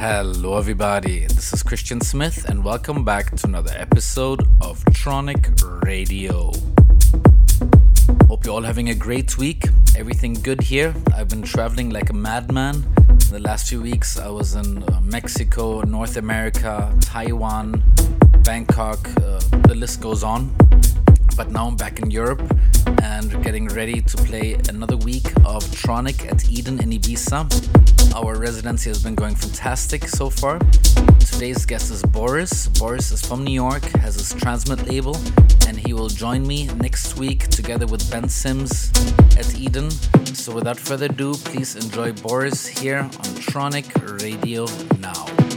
Hello, everybody. This is Christian Smith, and welcome back to another episode of Tronic Radio. Hope you're all having a great week. Everything good here. I've been traveling like a madman. The last few weeks, I was in uh, Mexico, North America, Taiwan, Bangkok. Uh, the list goes on. But now I'm back in Europe and getting ready to play another week of Tronic at Eden in Ibiza. Our residency has been going fantastic so far. Today's guest is Boris. Boris is from New York, has his Transmit label, and he will join me next week together with Ben Sims at Eden. So without further ado, please enjoy Boris here on Tronic Radio now.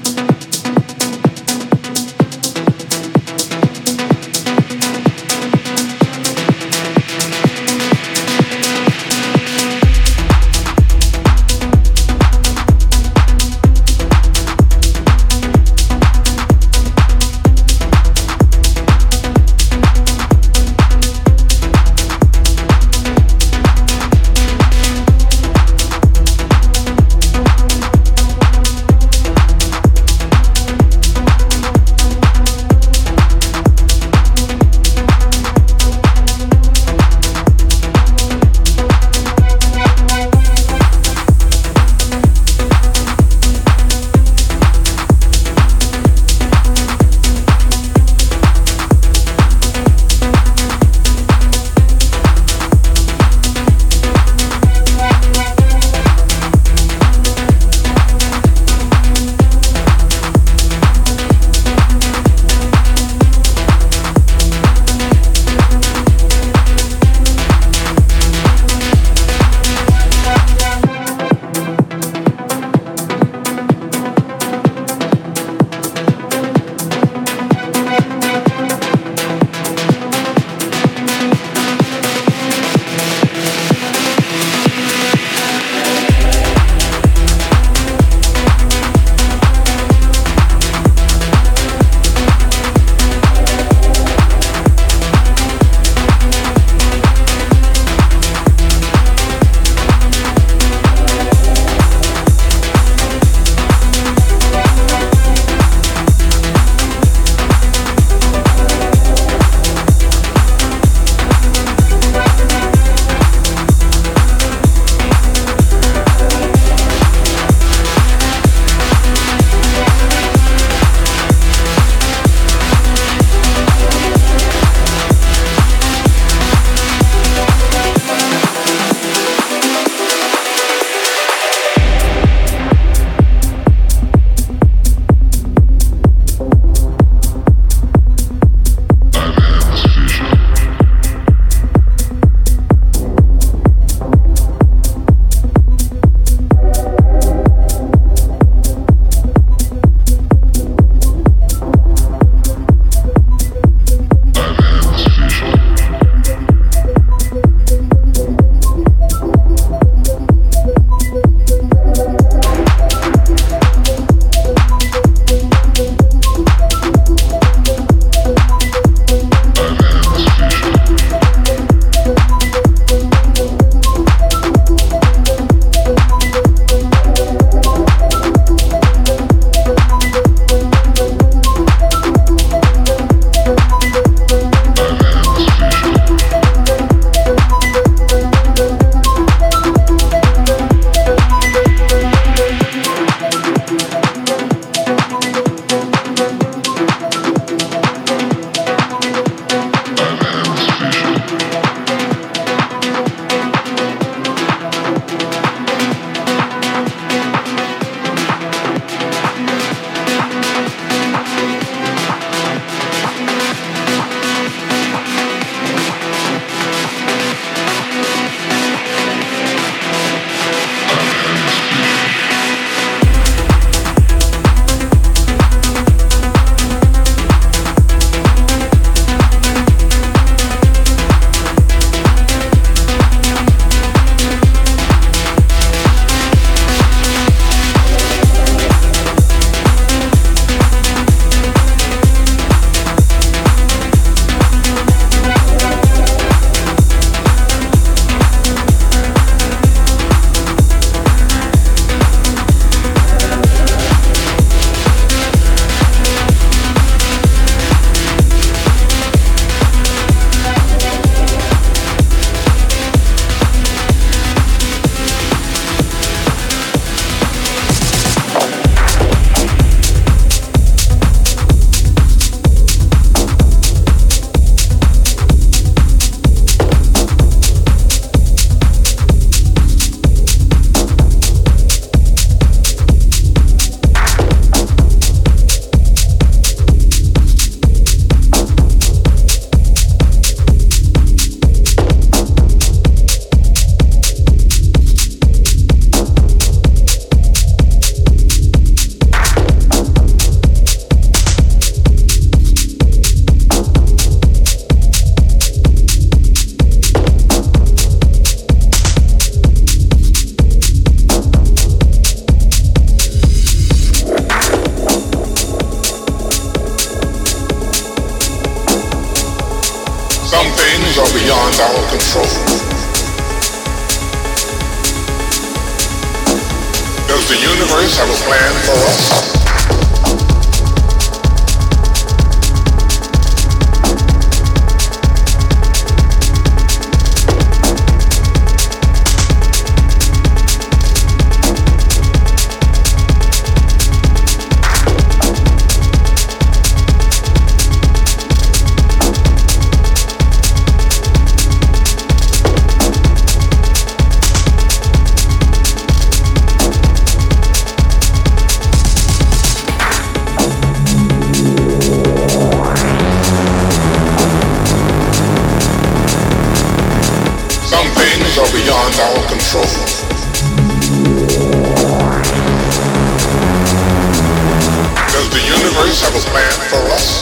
for us.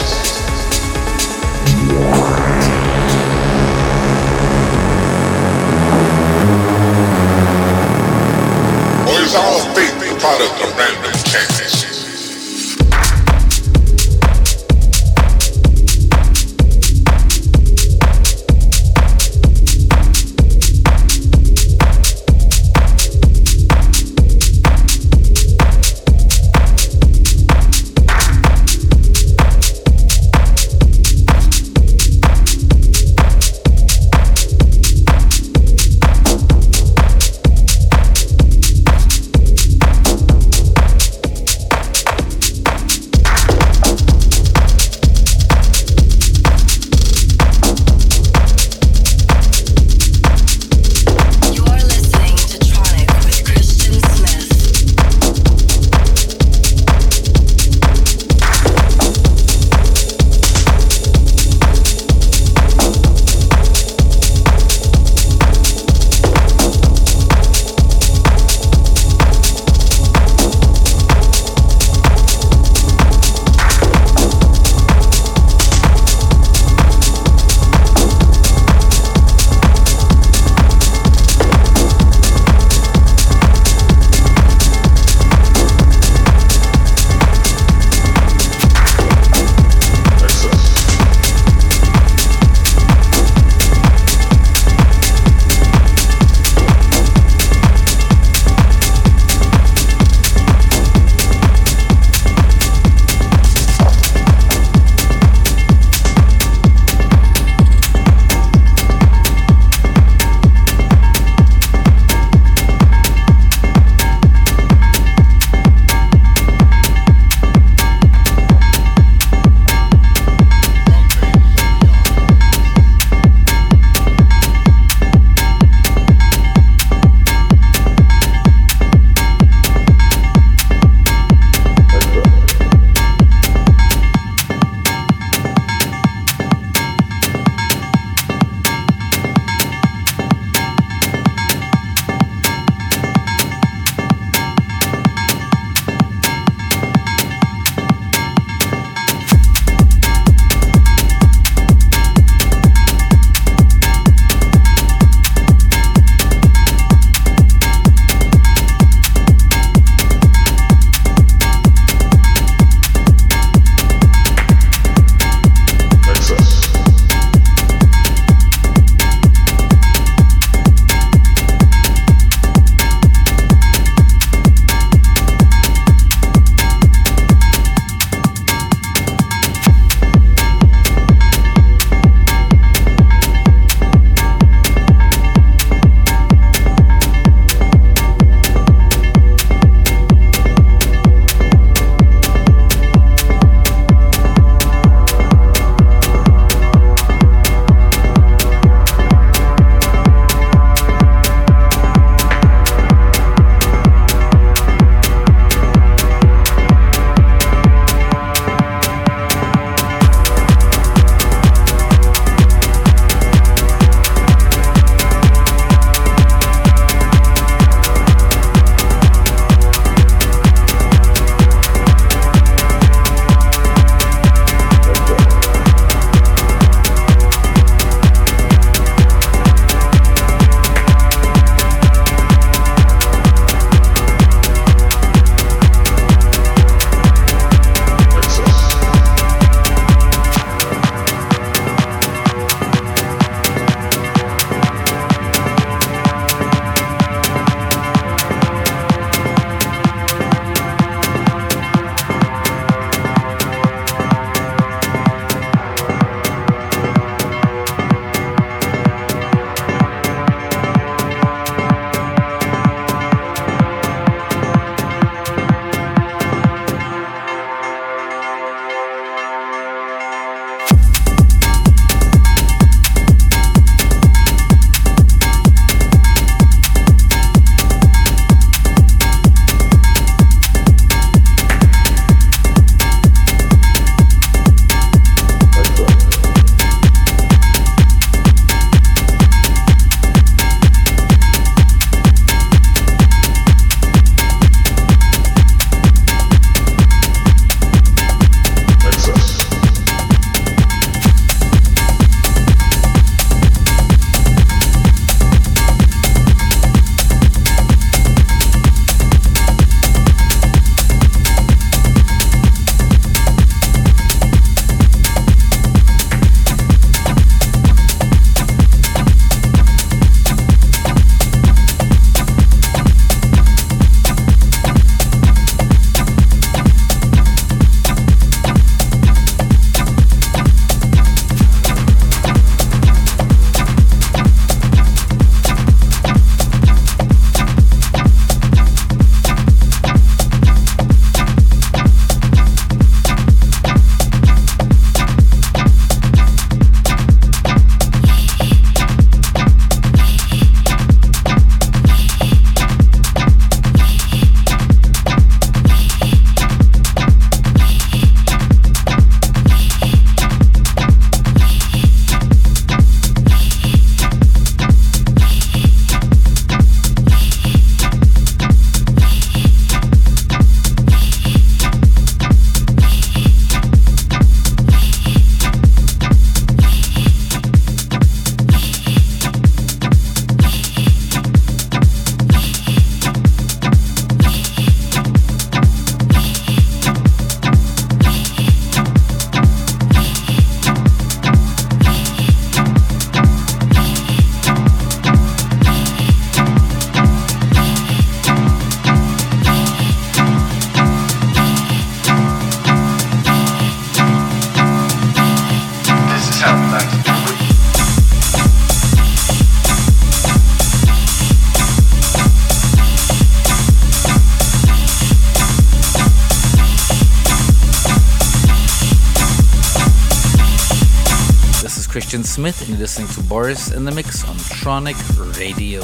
Smith, and you're listening to Boris in the Mix on Tronic Radio.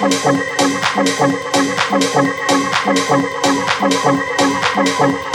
Thank you.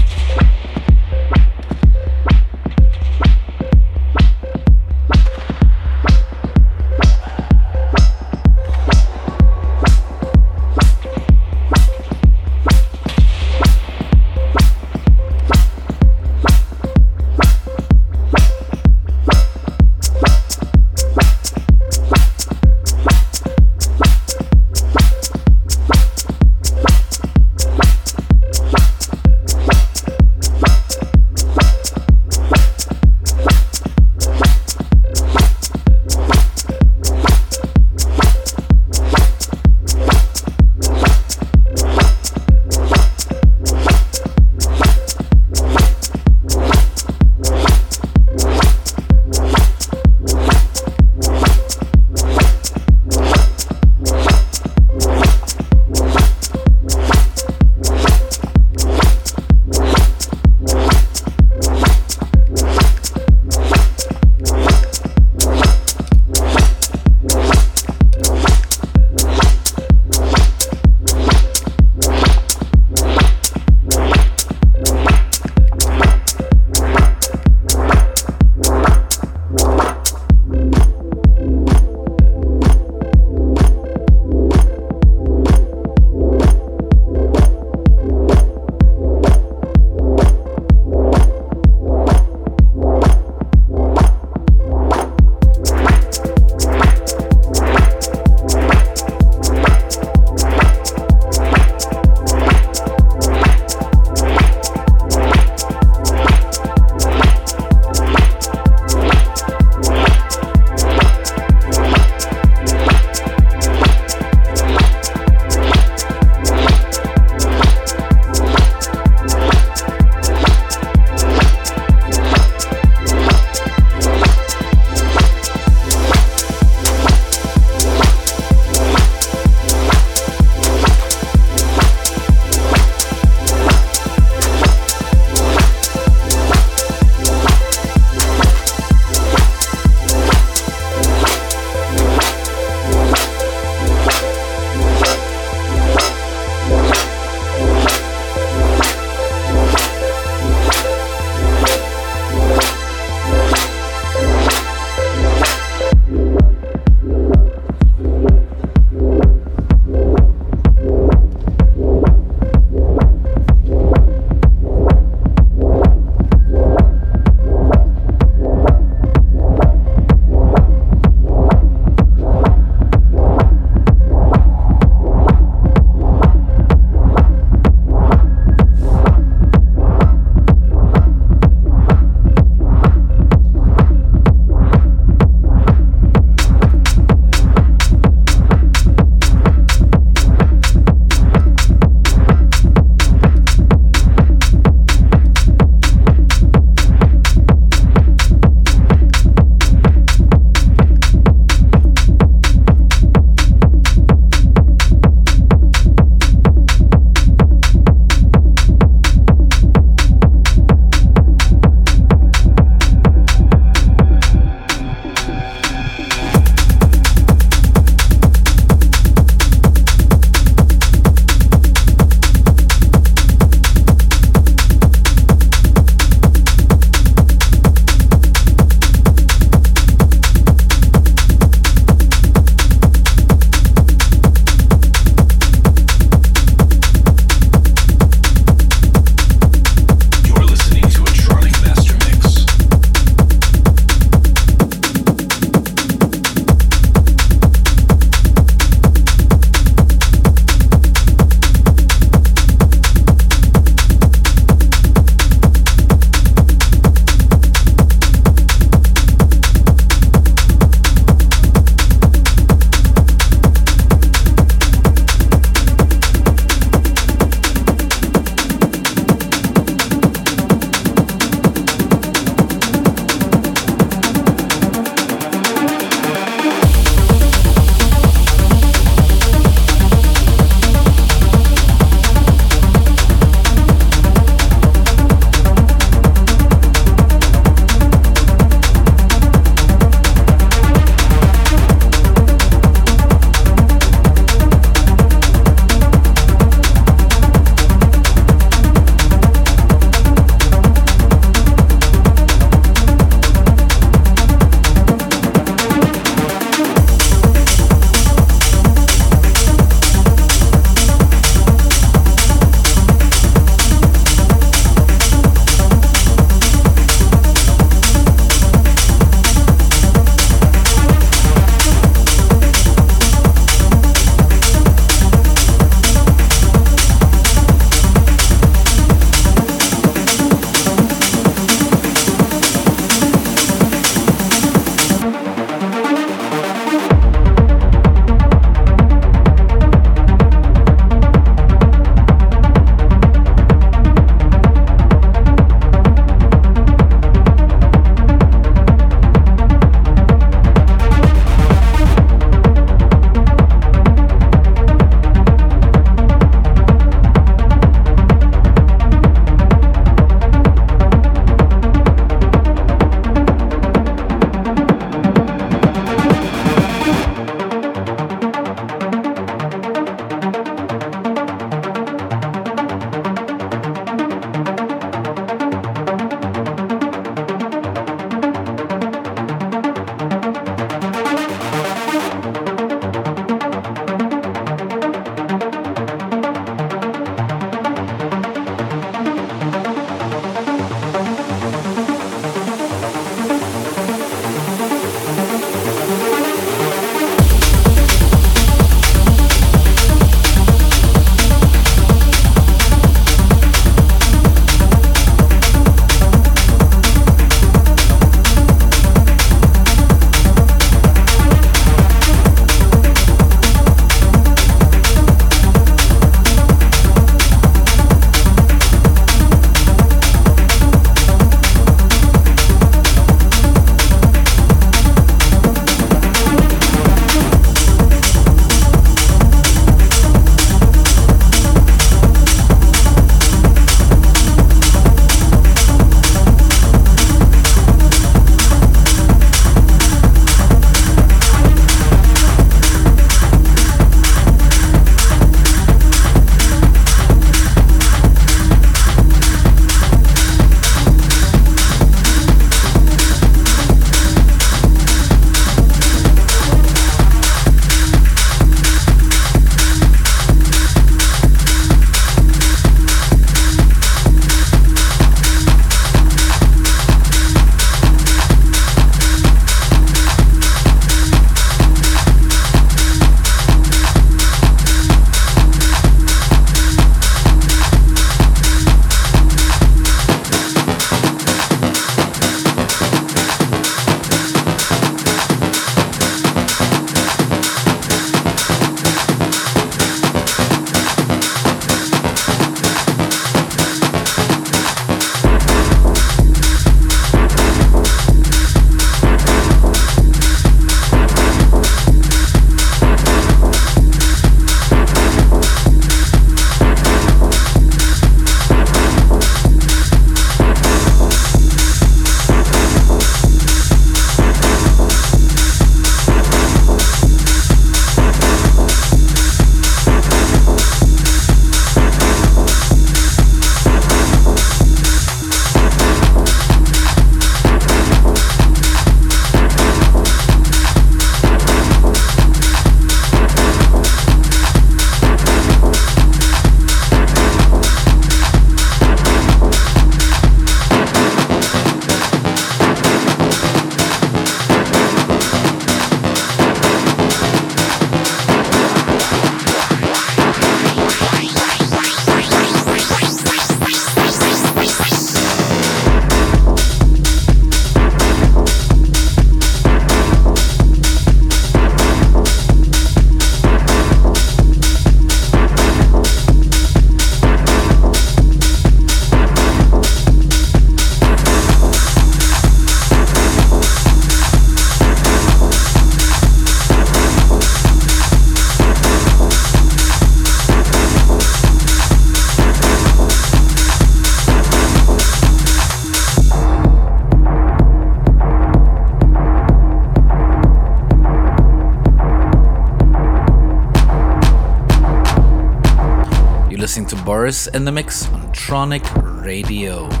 Listening in the Mix on Tronic Radio.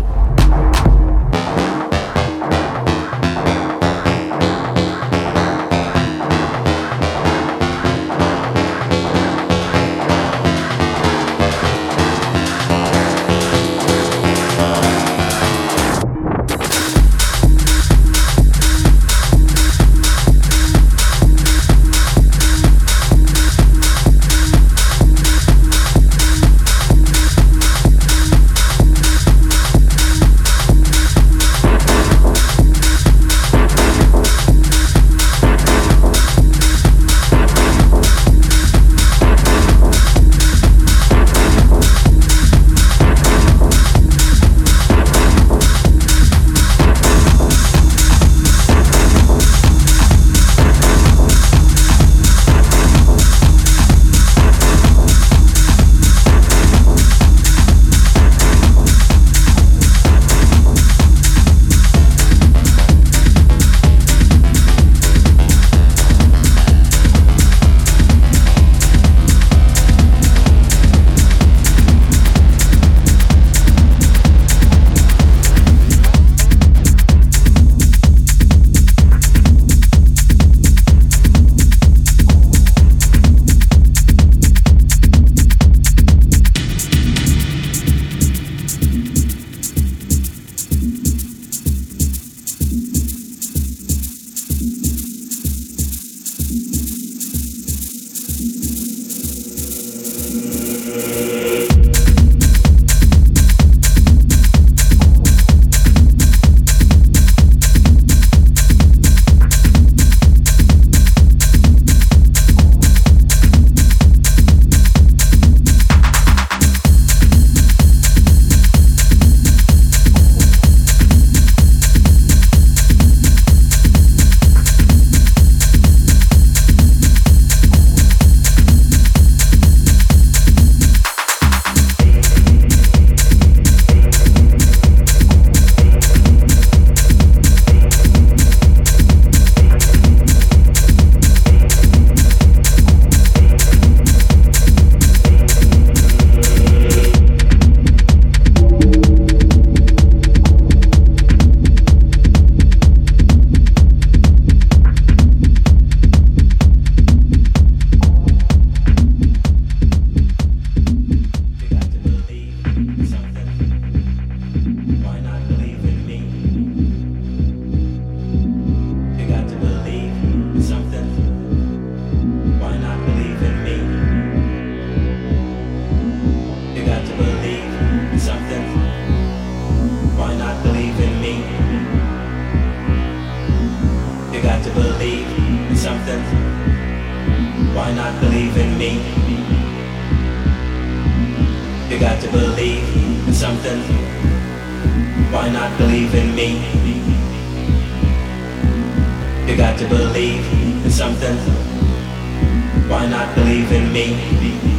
than me.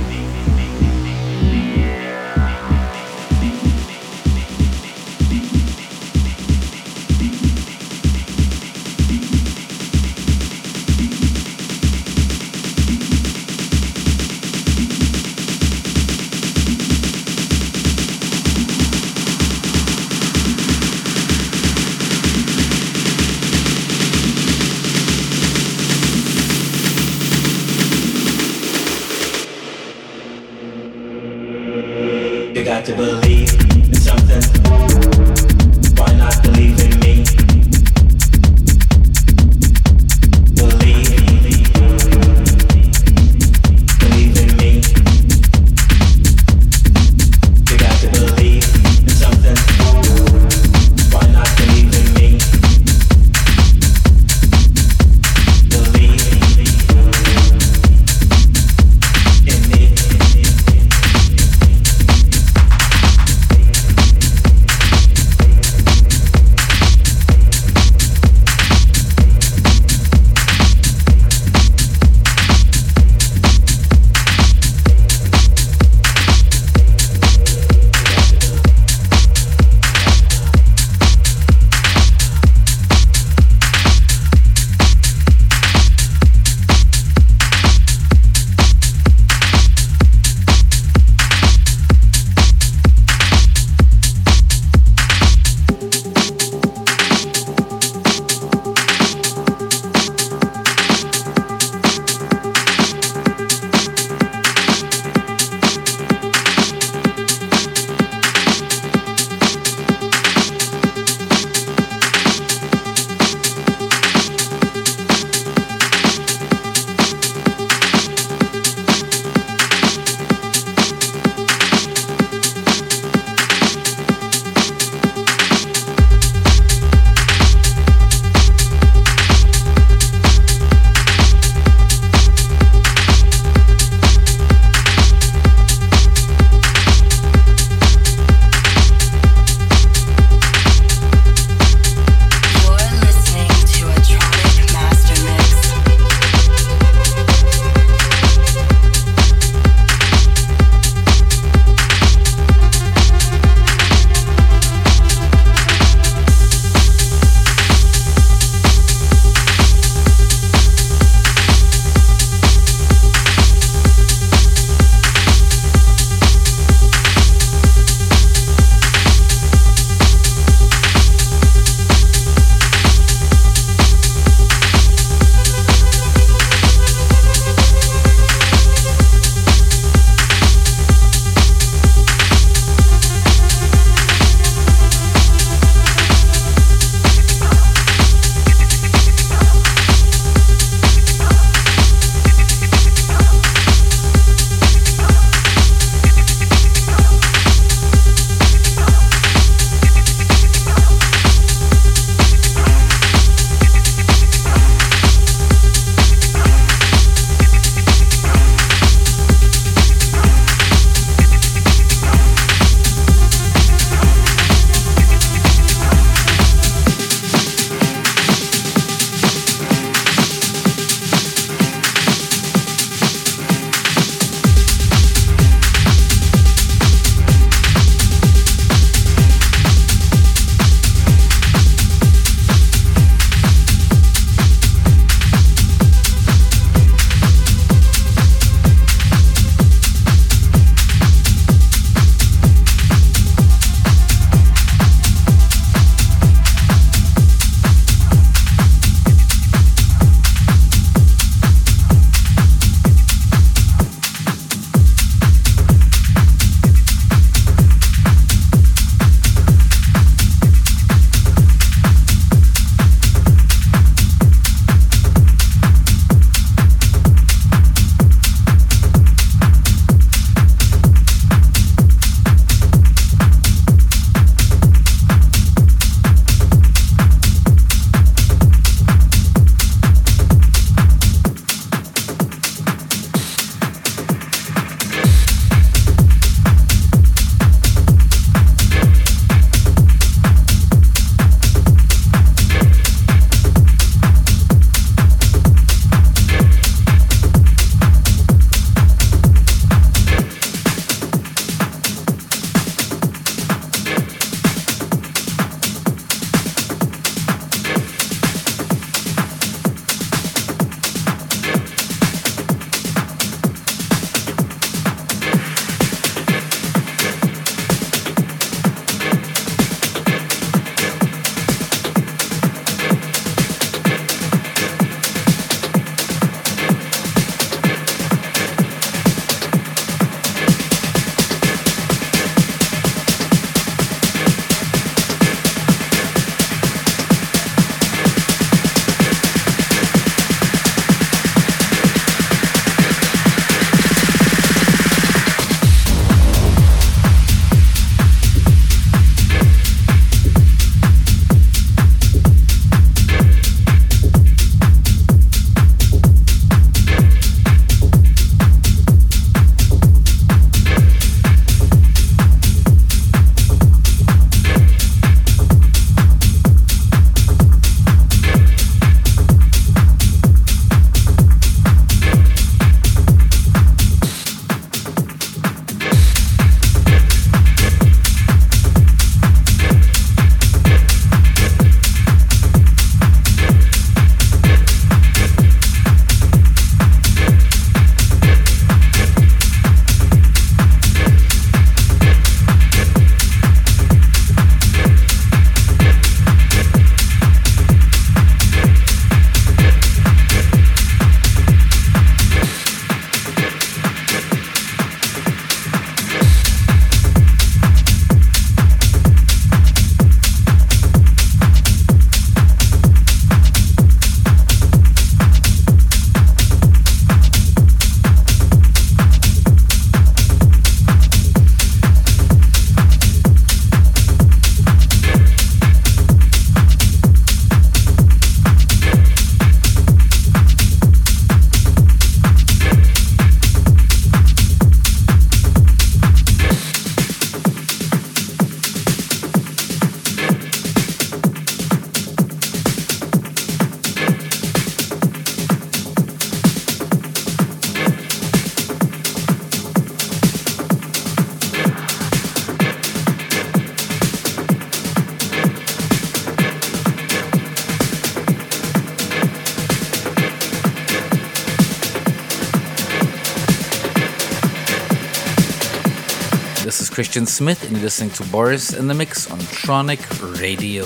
Christian Smith, and you're listening to Boris in the Mix on Tronic Radio.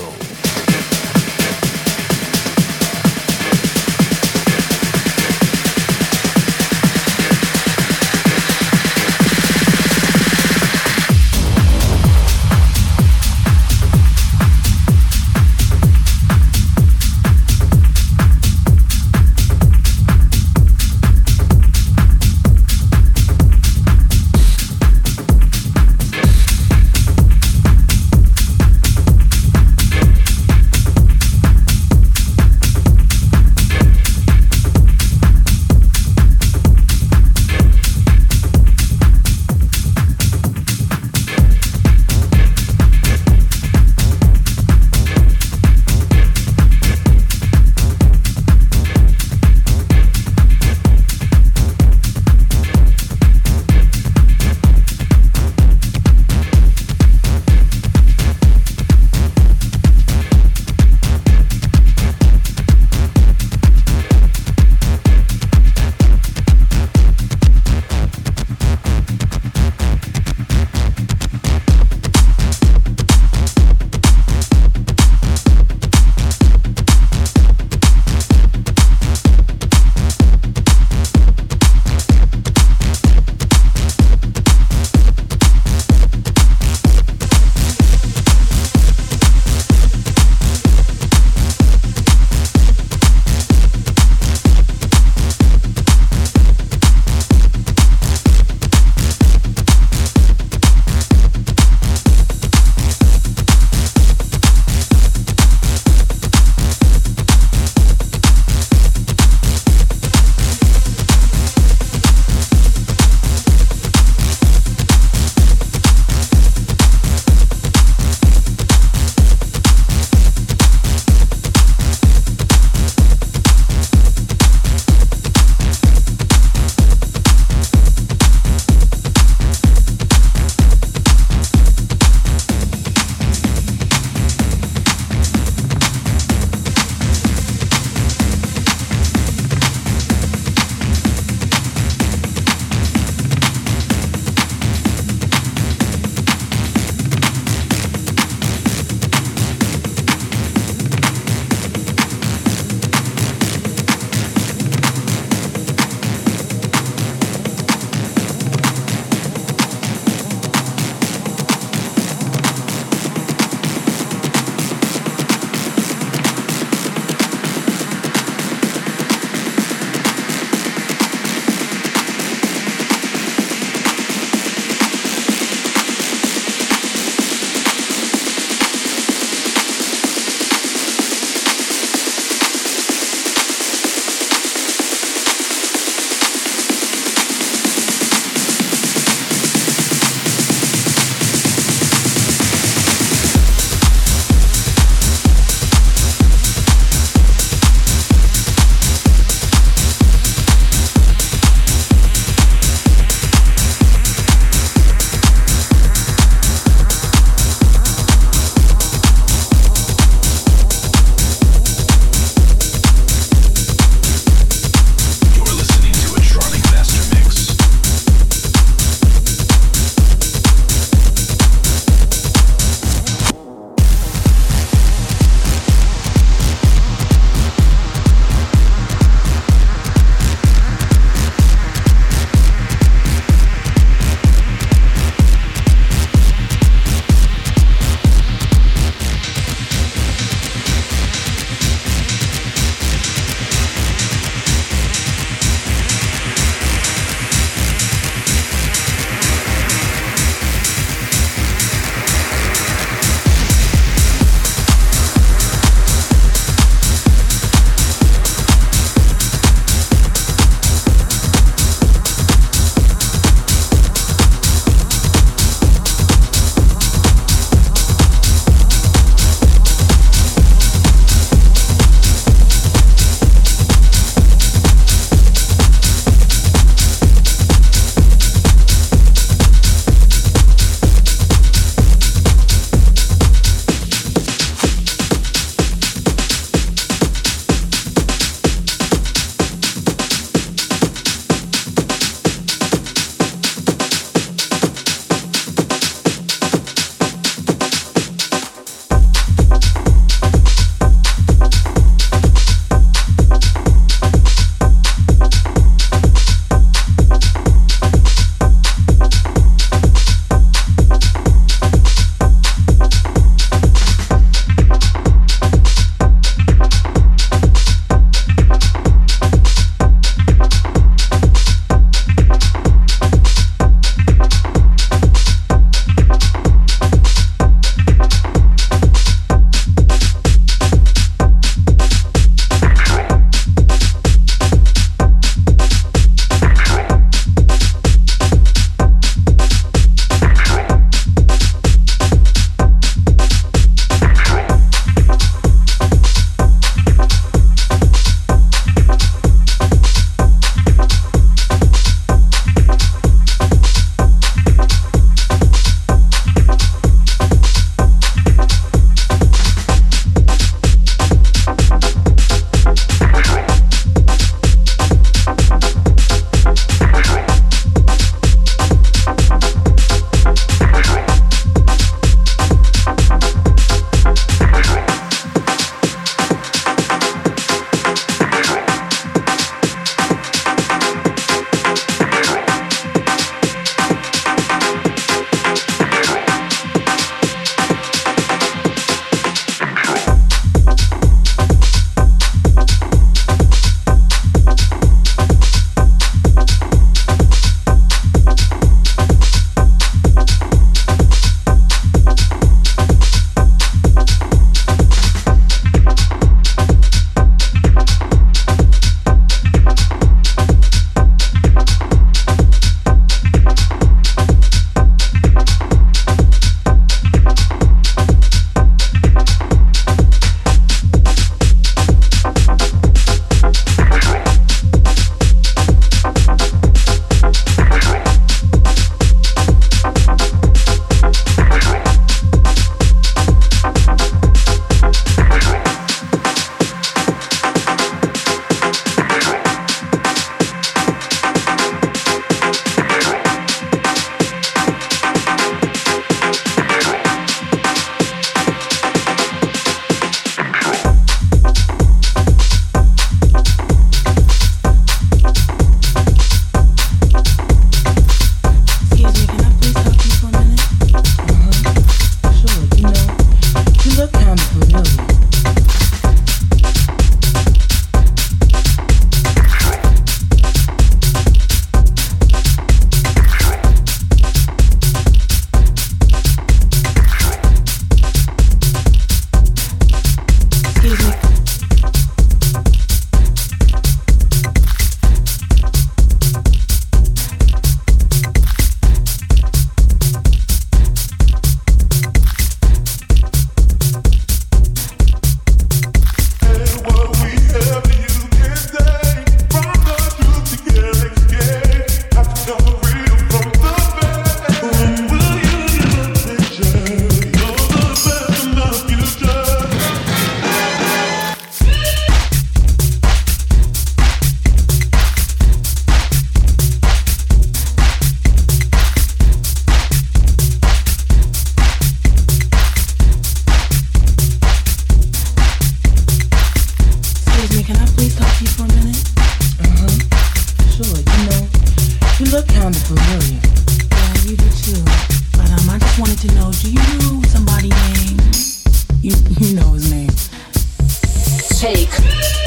Take.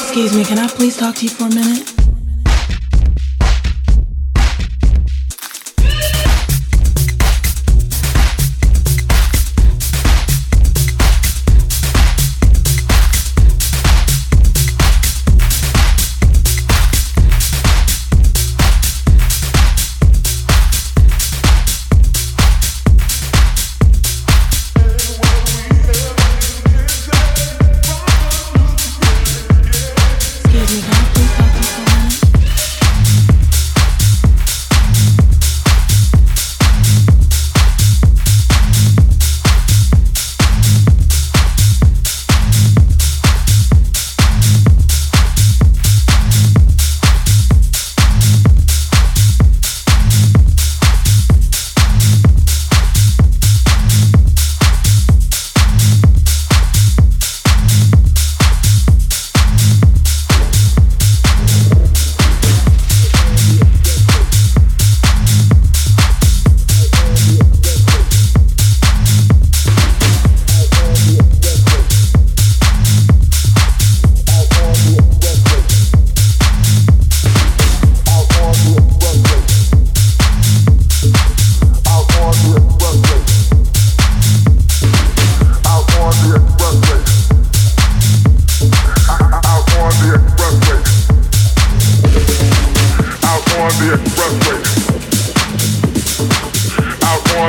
Excuse me, can I please talk to you for a minute?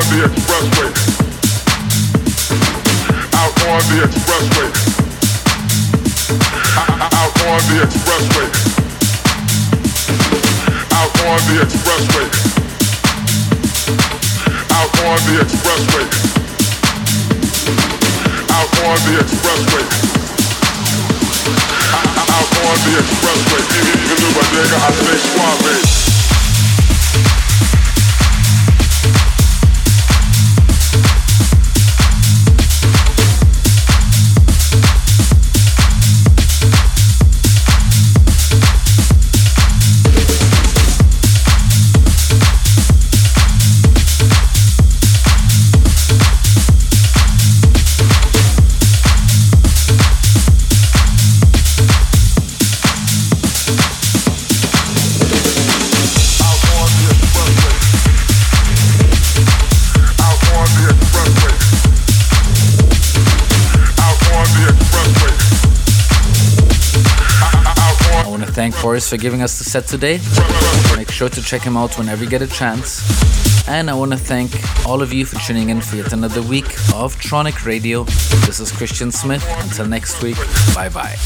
On the expressway. Out on the expressway. Out on the expressway. Out on the expressway. Out on the expressway. Out on the expressway. Out on the expressway. Even do my nigga, I say suave. Forrest for giving us the set today. Make sure to check him out whenever you get a chance. And I want to thank all of you for tuning in for yet another week of Tronic Radio. This is Christian Smith. Until next week, bye bye.